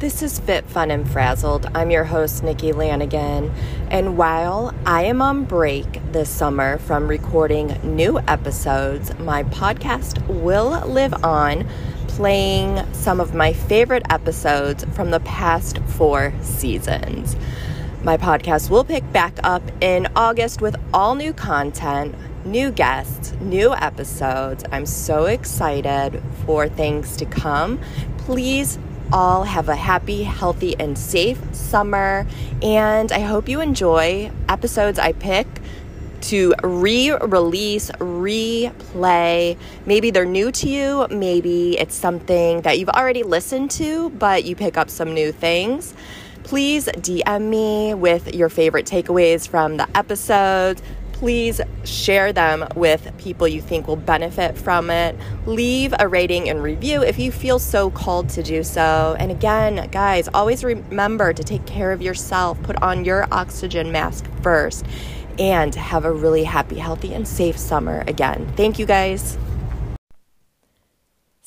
This is Fit, Fun, and Frazzled. I'm your host, Nikki Lanigan. And while I am on break this summer from recording new episodes, my podcast will live on playing some of my favorite episodes from the past four seasons. My podcast will pick back up in August with all new content, new guests, new episodes. I'm so excited for things to come. Please all have a happy, healthy, and safe summer. And I hope you enjoy episodes I pick to re release, replay. Maybe they're new to you, maybe it's something that you've already listened to, but you pick up some new things. Please DM me with your favorite takeaways from the episodes please share them with people you think will benefit from it. Leave a rating and review if you feel so called to do so. And again, guys, always remember to take care of yourself, put on your oxygen mask first, and have a really happy, healthy, and safe summer again. Thank you, guys.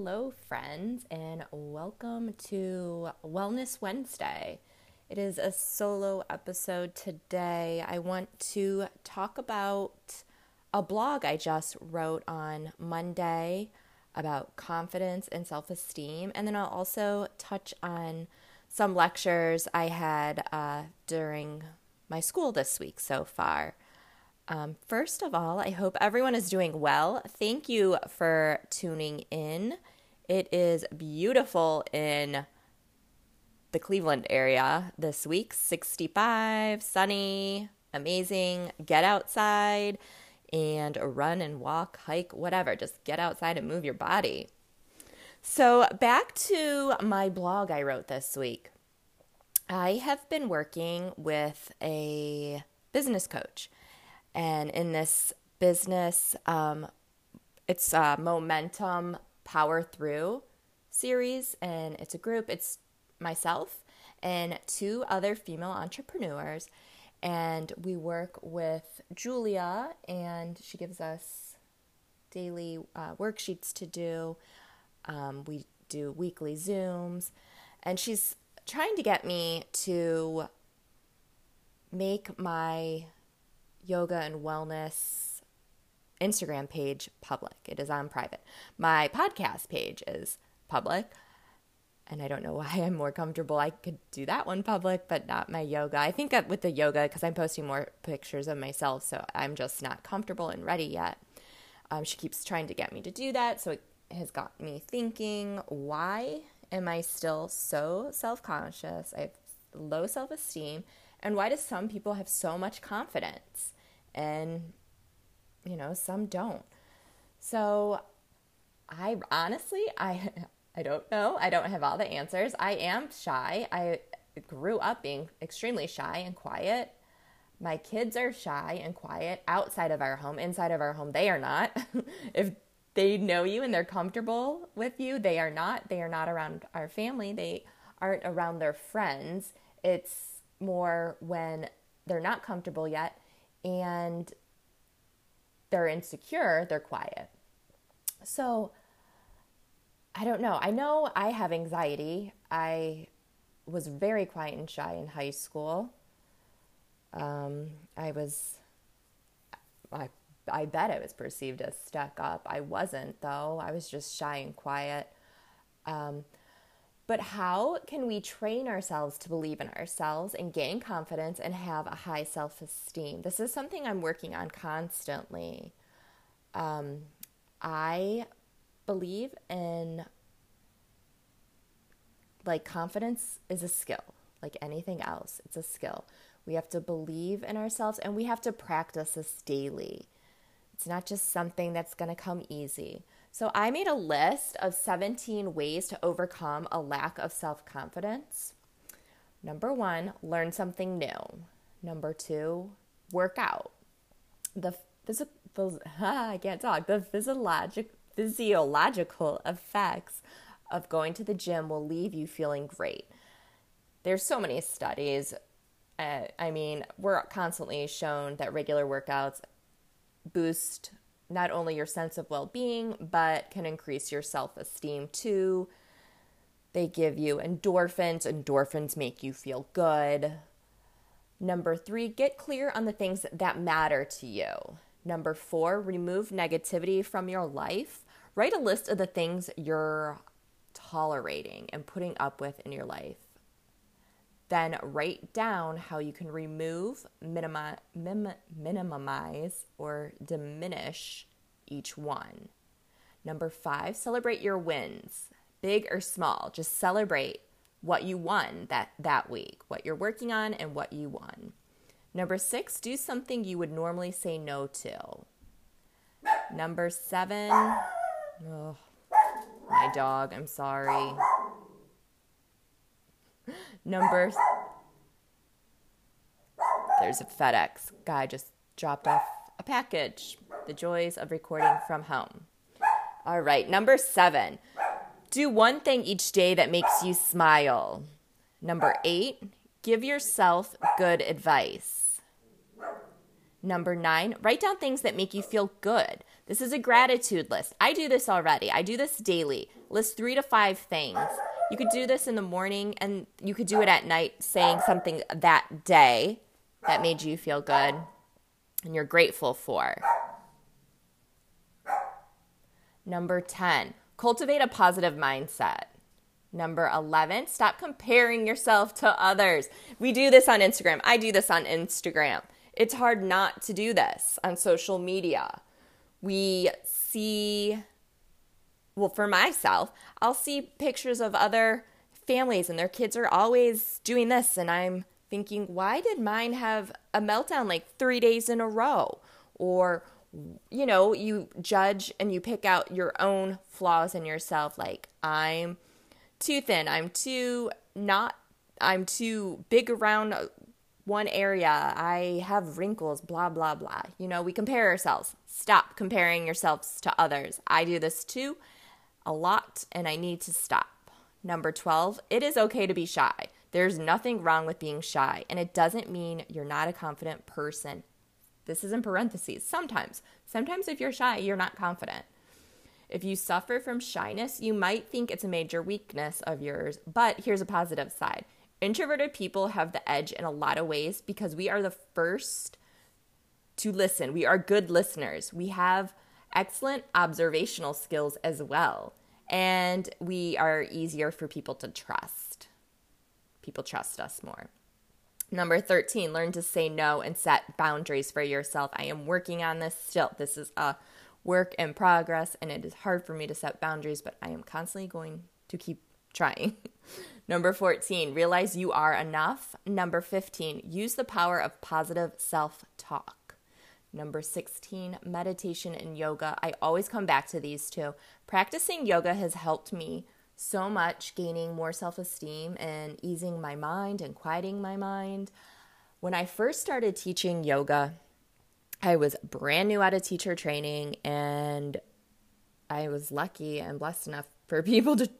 Hello, friends, and welcome to Wellness Wednesday. It is a solo episode today. I want to talk about a blog I just wrote on Monday about confidence and self esteem, and then I'll also touch on some lectures I had uh, during my school this week so far. Um, first of all, I hope everyone is doing well. Thank you for tuning in. It is beautiful in the Cleveland area this week 65, sunny, amazing. Get outside and run and walk, hike, whatever. Just get outside and move your body. So, back to my blog I wrote this week. I have been working with a business coach and in this business, um, it's a Momentum Power Through series, and it's a group. It's myself and two other female entrepreneurs, and we work with Julia, and she gives us daily uh, worksheets to do. Um, we do weekly Zooms, and she's trying to get me to make my yoga and wellness Instagram page public. It is on private. My podcast page is public. And I don't know why I'm more comfortable. I could do that one public, but not my yoga. I think that with the yoga, because I'm posting more pictures of myself, so I'm just not comfortable and ready yet. Um, she keeps trying to get me to do that, so it has got me thinking why am I still so self conscious? I have low self esteem, and why do some people have so much confidence? And you know some don't. So i honestly i i don't know. I don't have all the answers. I am shy. I grew up being extremely shy and quiet. My kids are shy and quiet outside of our home inside of our home. They are not. If they know you and they're comfortable with you they are not. They are not around our family. They aren't around their friends. It's more when they're not comfortable yet and they're insecure, they're quiet. So I don't know. I know I have anxiety. I was very quiet and shy in high school. Um, I was, I, I bet I was perceived as stuck up. I wasn't, though. I was just shy and quiet. Um, but how can we train ourselves to believe in ourselves and gain confidence and have a high self esteem? This is something I'm working on constantly. Um, I believe in like confidence is a skill, like anything else, it's a skill. We have to believe in ourselves and we have to practice this daily. It's not just something that's going to come easy. So I made a list of 17 ways to overcome a lack of self confidence. Number one, learn something new. Number two, work out. The physical, I can't talk. The physiologic, physiological effects of going to the gym will leave you feeling great. There's so many studies. Uh, I mean, we're constantly shown that regular workouts boost not only your sense of well being, but can increase your self esteem too. They give you endorphins. Endorphins make you feel good. Number three, get clear on the things that matter to you. Number four, remove negativity from your life. Write a list of the things you're tolerating and putting up with in your life. Then write down how you can remove, minimize, or diminish each one. Number five, celebrate your wins, big or small. Just celebrate what you won that, that week, what you're working on, and what you won. Number six, do something you would normally say no to. Number seven, oh, my dog, I'm sorry. Number there's a FedEx guy just dropped off a package. The joys of recording from home. All right, number seven. Do one thing each day that makes you smile. Number eight, give yourself good advice. Number nine, write down things that make you feel good. This is a gratitude list. I do this already. I do this daily. List three to five things you could do this in the morning and you could do it at night, saying something that day that made you feel good and you're grateful for. Number 10, cultivate a positive mindset. Number 11, stop comparing yourself to others. We do this on Instagram. I do this on Instagram. It's hard not to do this on social media. We see well, for myself, I'll see pictures of other families and their kids are always doing this. And I'm thinking, why did mine have a meltdown like three days in a row? Or, you know, you judge and you pick out your own flaws in yourself. Like, I'm too thin. I'm too not, I'm too big around one area. I have wrinkles, blah, blah, blah. You know, we compare ourselves. Stop comparing yourselves to others. I do this too a lot and I need to stop. Number 12, it is okay to be shy. There's nothing wrong with being shy, and it doesn't mean you're not a confident person. This is in parentheses. Sometimes, sometimes if you're shy, you're not confident. If you suffer from shyness, you might think it's a major weakness of yours, but here's a positive side. Introverted people have the edge in a lot of ways because we are the first to listen. We are good listeners. We have excellent observational skills as well. And we are easier for people to trust. People trust us more. Number 13, learn to say no and set boundaries for yourself. I am working on this still. This is a work in progress and it is hard for me to set boundaries, but I am constantly going to keep trying. Number 14, realize you are enough. Number 15, use the power of positive self talk. Number 16, meditation and yoga. I always come back to these two. Practicing yoga has helped me so much, gaining more self esteem and easing my mind and quieting my mind. When I first started teaching yoga, I was brand new out of teacher training and I was lucky and blessed enough for people to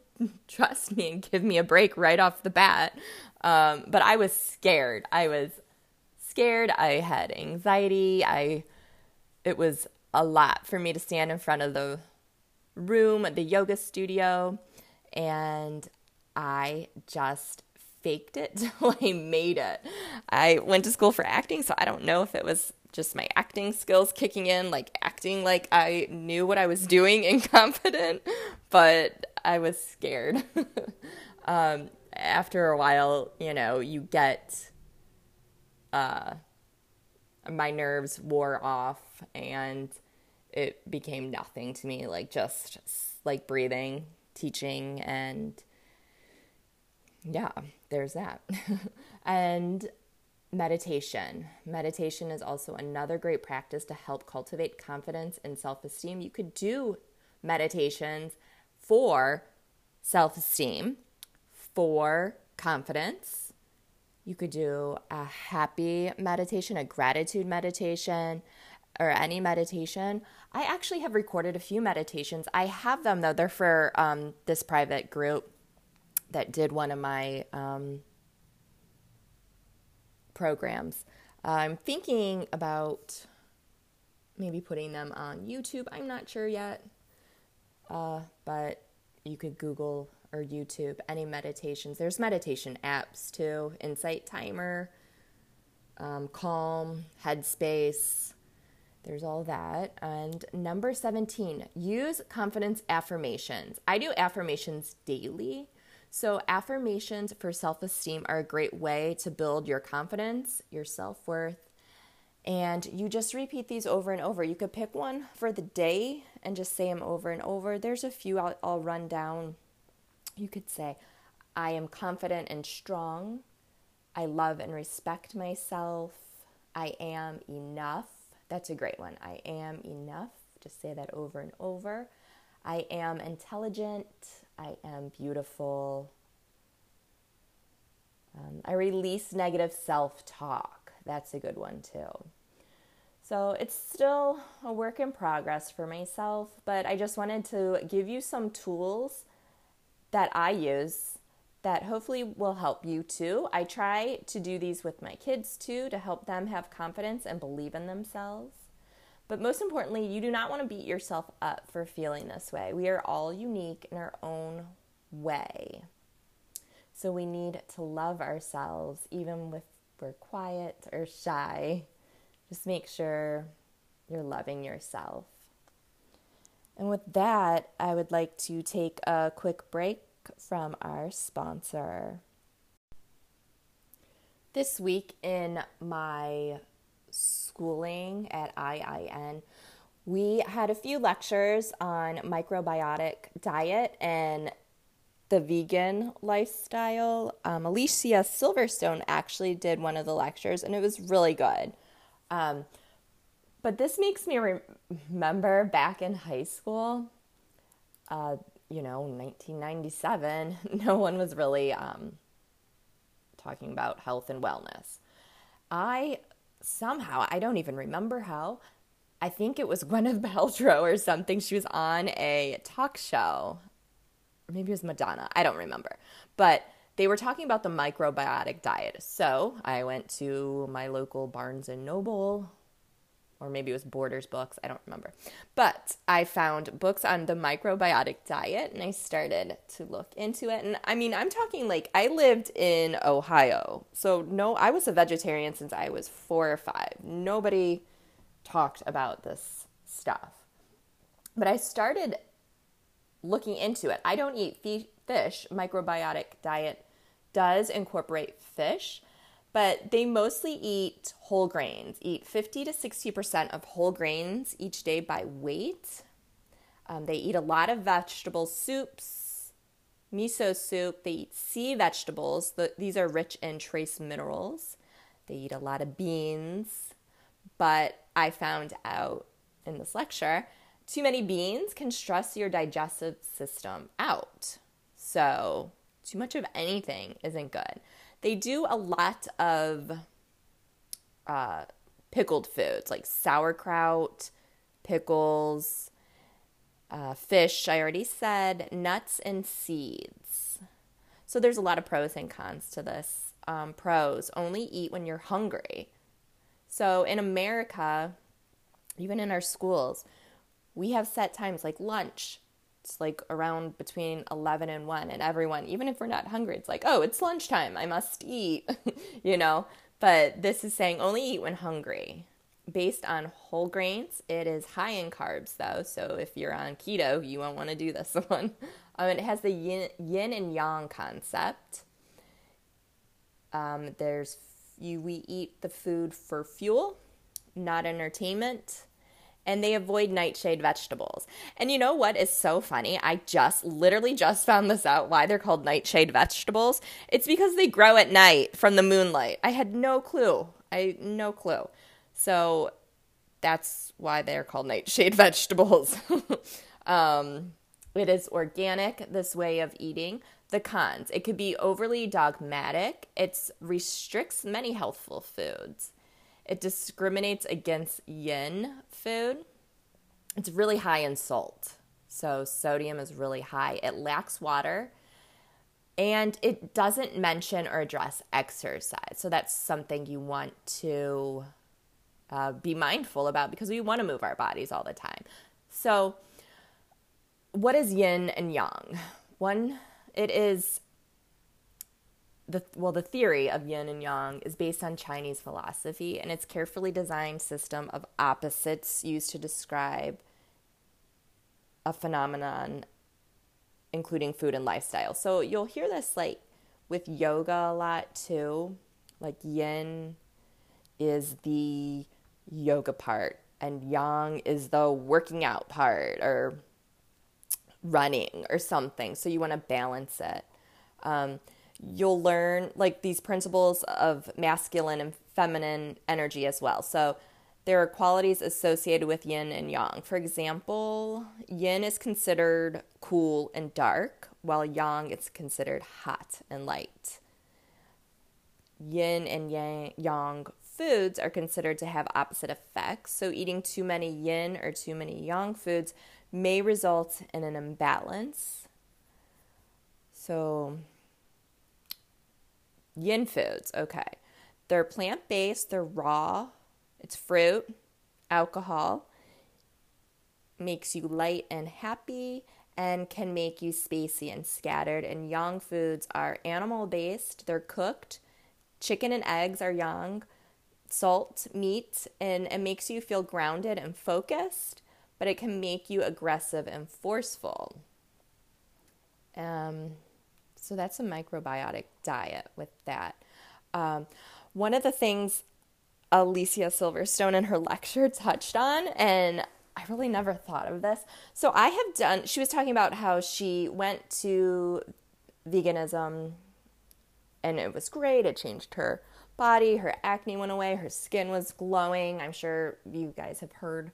trust me and give me a break right off the bat. Um, but I was scared. I was scared. I had anxiety. I it was a lot for me to stand in front of the room, at the yoga studio, and I just faked it till I made it. I went to school for acting, so I don't know if it was just my acting skills kicking in, like acting like I knew what I was doing and confident, but I was scared. um, after a while, you know, you get uh, my nerves wore off and it became nothing to me like just like breathing teaching and yeah there's that and meditation. Meditation is also another great practice to help cultivate confidence and self esteem. You could do meditations for self esteem, for confidence. You could do a happy meditation, a gratitude meditation, or any meditation. I actually have recorded a few meditations. I have them though, they're for um, this private group that did one of my um, programs. I'm thinking about maybe putting them on YouTube. I'm not sure yet, uh, but you could Google or YouTube any meditations. There's meditation apps too Insight Timer, um, Calm, Headspace. There's all that. And number 17, use confidence affirmations. I do affirmations daily. So, affirmations for self esteem are a great way to build your confidence, your self worth, and you just repeat these over and over. You could pick one for the day and just say them over and over. There's a few I'll, I'll run down. You could say, I am confident and strong. I love and respect myself. I am enough. That's a great one. I am enough. Just say that over and over. I am intelligent. I am beautiful. Um, I release negative self talk. That's a good one too. So it's still a work in progress for myself, but I just wanted to give you some tools that I use that hopefully will help you too. I try to do these with my kids too to help them have confidence and believe in themselves. But most importantly, you do not want to beat yourself up for feeling this way. We are all unique in our own way. So we need to love ourselves even if we're quiet or shy. Just make sure you're loving yourself. And with that, I would like to take a quick break from our sponsor. This week in my schooling at IIN, we had a few lectures on microbiotic diet and the vegan lifestyle. Um, Alicia Silverstone actually did one of the lectures, and it was really good. Um, but this makes me re- remember back in high school, uh, you know, 1997, no one was really um, talking about health and wellness. I somehow, I don't even remember how, I think it was Gwyneth Paltrow or something. She was on a talk show. Maybe it was Madonna. I don't remember. But they were talking about the microbiotic diet. So I went to my local Barnes and Noble, or maybe it was Borders Books. I don't remember. But I found books on the microbiotic diet and I started to look into it. And I mean, I'm talking like I lived in Ohio. So, no, I was a vegetarian since I was four or five. Nobody talked about this stuff. But I started looking into it. I don't eat fish. Microbiotic diet does incorporate fish, but they mostly eat whole grains, eat 50 to 60% of whole grains each day by weight. Um, they eat a lot of vegetable soups, miso soup. They eat sea vegetables. The, these are rich in trace minerals. They eat a lot of beans. But I found out in this lecture too many beans can stress your digestive system out. So, too much of anything isn't good. They do a lot of uh, pickled foods like sauerkraut, pickles, uh, fish, I already said, nuts and seeds. So there's a lot of pros and cons to this. Um, pros only eat when you're hungry. So in America, even in our schools, we have set times like lunch it's like around between 11 and 1 and everyone even if we're not hungry it's like oh it's lunchtime i must eat you know? But this is saying only eat when hungry. Based on whole grains it is high in carbs though so if you're on keto you won't want to do this one. Um, it has the yin, yin and yang concept. Um, there's you we eat the food for fuel not entertainment and they avoid nightshade vegetables. And you know what is so funny? I just literally just found this out why they're called nightshade vegetables. It's because they grow at night from the moonlight. I had no clue. I no clue. So that's why they're called nightshade vegetables. um, it is organic, this way of eating. The cons it could be overly dogmatic, it restricts many healthful foods, it discriminates against yin food. It's really high in salt. So, sodium is really high. It lacks water and it doesn't mention or address exercise. So, that's something you want to uh, be mindful about because we want to move our bodies all the time. So, what is yin and yang? One, it is the well, the theory of yin and yang is based on Chinese philosophy, and it's carefully designed system of opposites used to describe a phenomenon, including food and lifestyle. So you'll hear this like with yoga a lot too. Like yin is the yoga part, and yang is the working out part, or running or something. So you want to balance it. Um, you'll learn like these principles of masculine and feminine energy as well. So there are qualities associated with yin and yang. For example, yin is considered cool and dark, while yang is considered hot and light. Yin and yang, yang foods are considered to have opposite effects. So eating too many yin or too many yang foods may result in an imbalance. So, yin foods, okay. They're plant based, they're raw, it's fruit, alcohol, makes you light and happy, and can make you spacey and scattered. And yang foods are animal based, they're cooked. Chicken and eggs are yang, salt, meat, and it makes you feel grounded and focused but it can make you aggressive and forceful. Um, so that's a microbiotic diet with that. Um, one of the things Alicia Silverstone in her lecture touched on, and I really never thought of this. So I have done, she was talking about how she went to veganism and it was great. It changed her body, her acne went away, her skin was glowing. I'm sure you guys have heard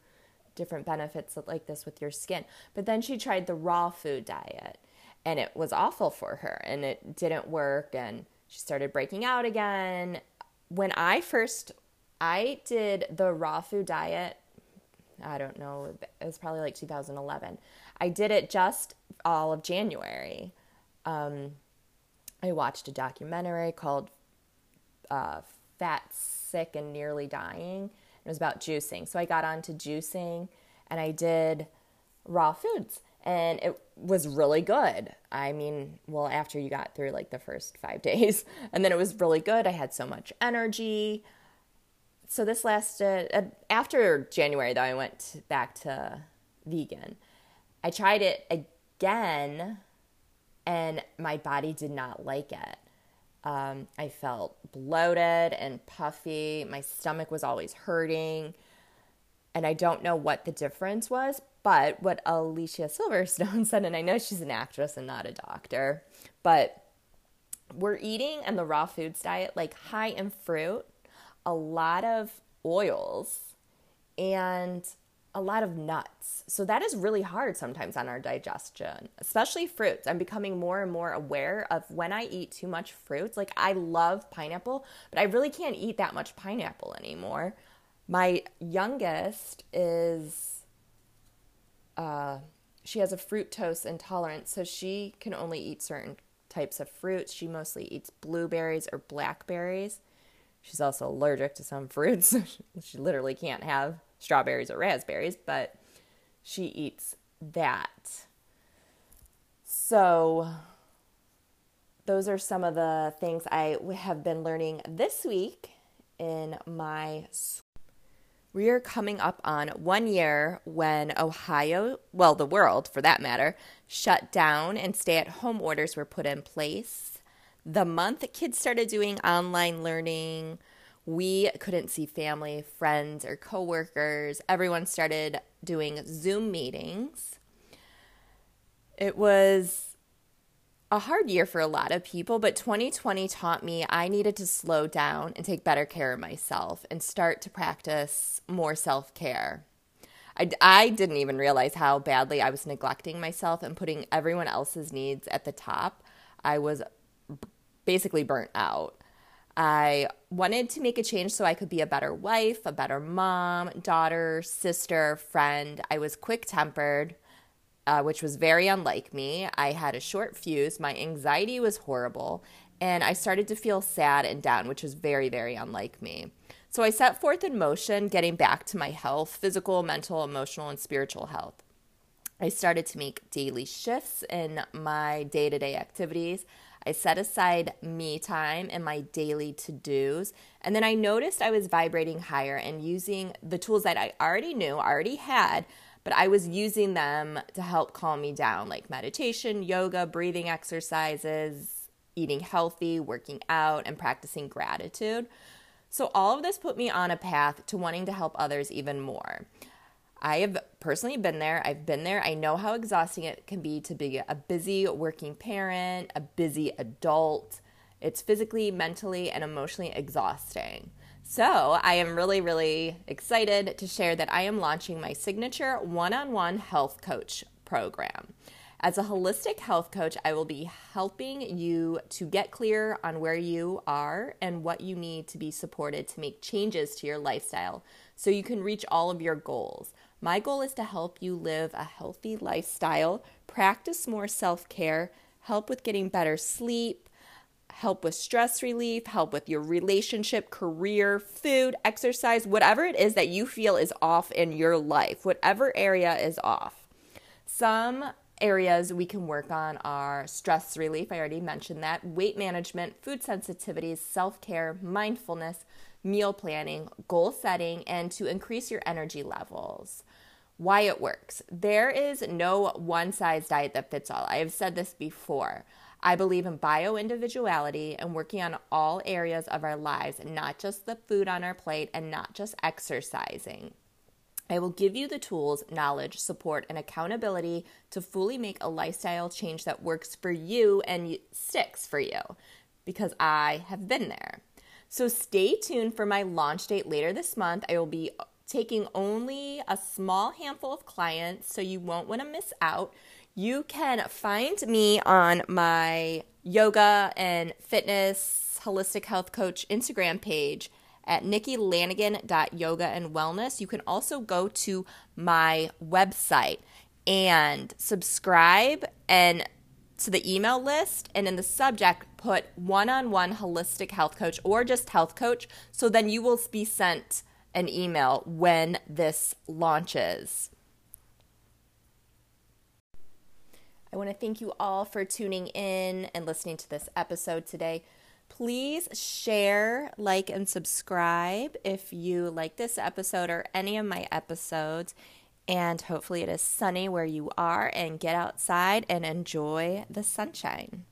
different benefits like this with your skin. But then she tried the raw food diet and it was awful for her and it didn't work and she started breaking out again. When I first I did the raw food diet, I don't know, it was probably like 2011. I did it just all of January. Um, I watched a documentary called uh, Fat, Sick, and Nearly Dying it was about juicing. So I got onto juicing and I did raw foods and it was really good. I mean, well, after you got through like the first five days, and then it was really good. I had so much energy. So this lasted uh, after January, though, I went back to vegan. I tried it again, and my body did not like it. Um, I felt bloated and puffy. My stomach was always hurting. And I don't know what the difference was, but what Alicia Silverstone said, and I know she's an actress and not a doctor, but we're eating and the raw foods diet like high in fruit, a lot of oils, and a lot of nuts. So that is really hard sometimes on our digestion, especially fruits. I'm becoming more and more aware of when I eat too much fruits. Like I love pineapple, but I really can't eat that much pineapple anymore. My youngest is uh she has a fructose intolerance, so she can only eat certain types of fruits. She mostly eats blueberries or blackberries. She's also allergic to some fruits. she literally can't have strawberries or raspberries, but she eats that. So, those are some of the things I have been learning this week in my we are coming up on one year when Ohio, well, the world for that matter, shut down and stay at home orders were put in place. The month kids started doing online learning, we couldn't see family, friends, or coworkers. Everyone started doing Zoom meetings. It was a hard year for a lot of people, but 2020 taught me I needed to slow down and take better care of myself and start to practice more self care. I, I didn't even realize how badly I was neglecting myself and putting everyone else's needs at the top. I was basically burnt out. I wanted to make a change so I could be a better wife, a better mom, daughter, sister, friend. I was quick tempered, uh, which was very unlike me. I had a short fuse. My anxiety was horrible. And I started to feel sad and down, which was very, very unlike me. So I set forth in motion getting back to my health physical, mental, emotional, and spiritual health. I started to make daily shifts in my day to day activities. I set aside me time and my daily to dos. And then I noticed I was vibrating higher and using the tools that I already knew, already had, but I was using them to help calm me down, like meditation, yoga, breathing exercises, eating healthy, working out, and practicing gratitude. So, all of this put me on a path to wanting to help others even more. I have personally been there. I've been there. I know how exhausting it can be to be a busy working parent, a busy adult. It's physically, mentally, and emotionally exhausting. So, I am really, really excited to share that I am launching my signature one on one health coach program. As a holistic health coach, I will be helping you to get clear on where you are and what you need to be supported to make changes to your lifestyle so you can reach all of your goals. My goal is to help you live a healthy lifestyle, practice more self care, help with getting better sleep, help with stress relief, help with your relationship, career, food, exercise, whatever it is that you feel is off in your life, whatever area is off. Some areas we can work on are stress relief, I already mentioned that, weight management, food sensitivities, self care, mindfulness, meal planning, goal setting, and to increase your energy levels why it works. There is no one size diet that fits all. I have said this before. I believe in bio individuality and working on all areas of our lives, not just the food on our plate and not just exercising. I will give you the tools, knowledge, support, and accountability to fully make a lifestyle change that works for you and sticks for you because I have been there. So stay tuned for my launch date later this month. I will be taking only a small handful of clients, so you won't want to miss out. You can find me on my yoga and fitness holistic health coach Instagram page at nikkilanigan.yoga and wellness. You can also go to my website and subscribe and to the email list and in the subject put one-on-one holistic health coach or just health coach so then you will be sent an email when this launches. I want to thank you all for tuning in and listening to this episode today. Please share, like, and subscribe if you like this episode or any of my episodes. And hopefully, it is sunny where you are and get outside and enjoy the sunshine.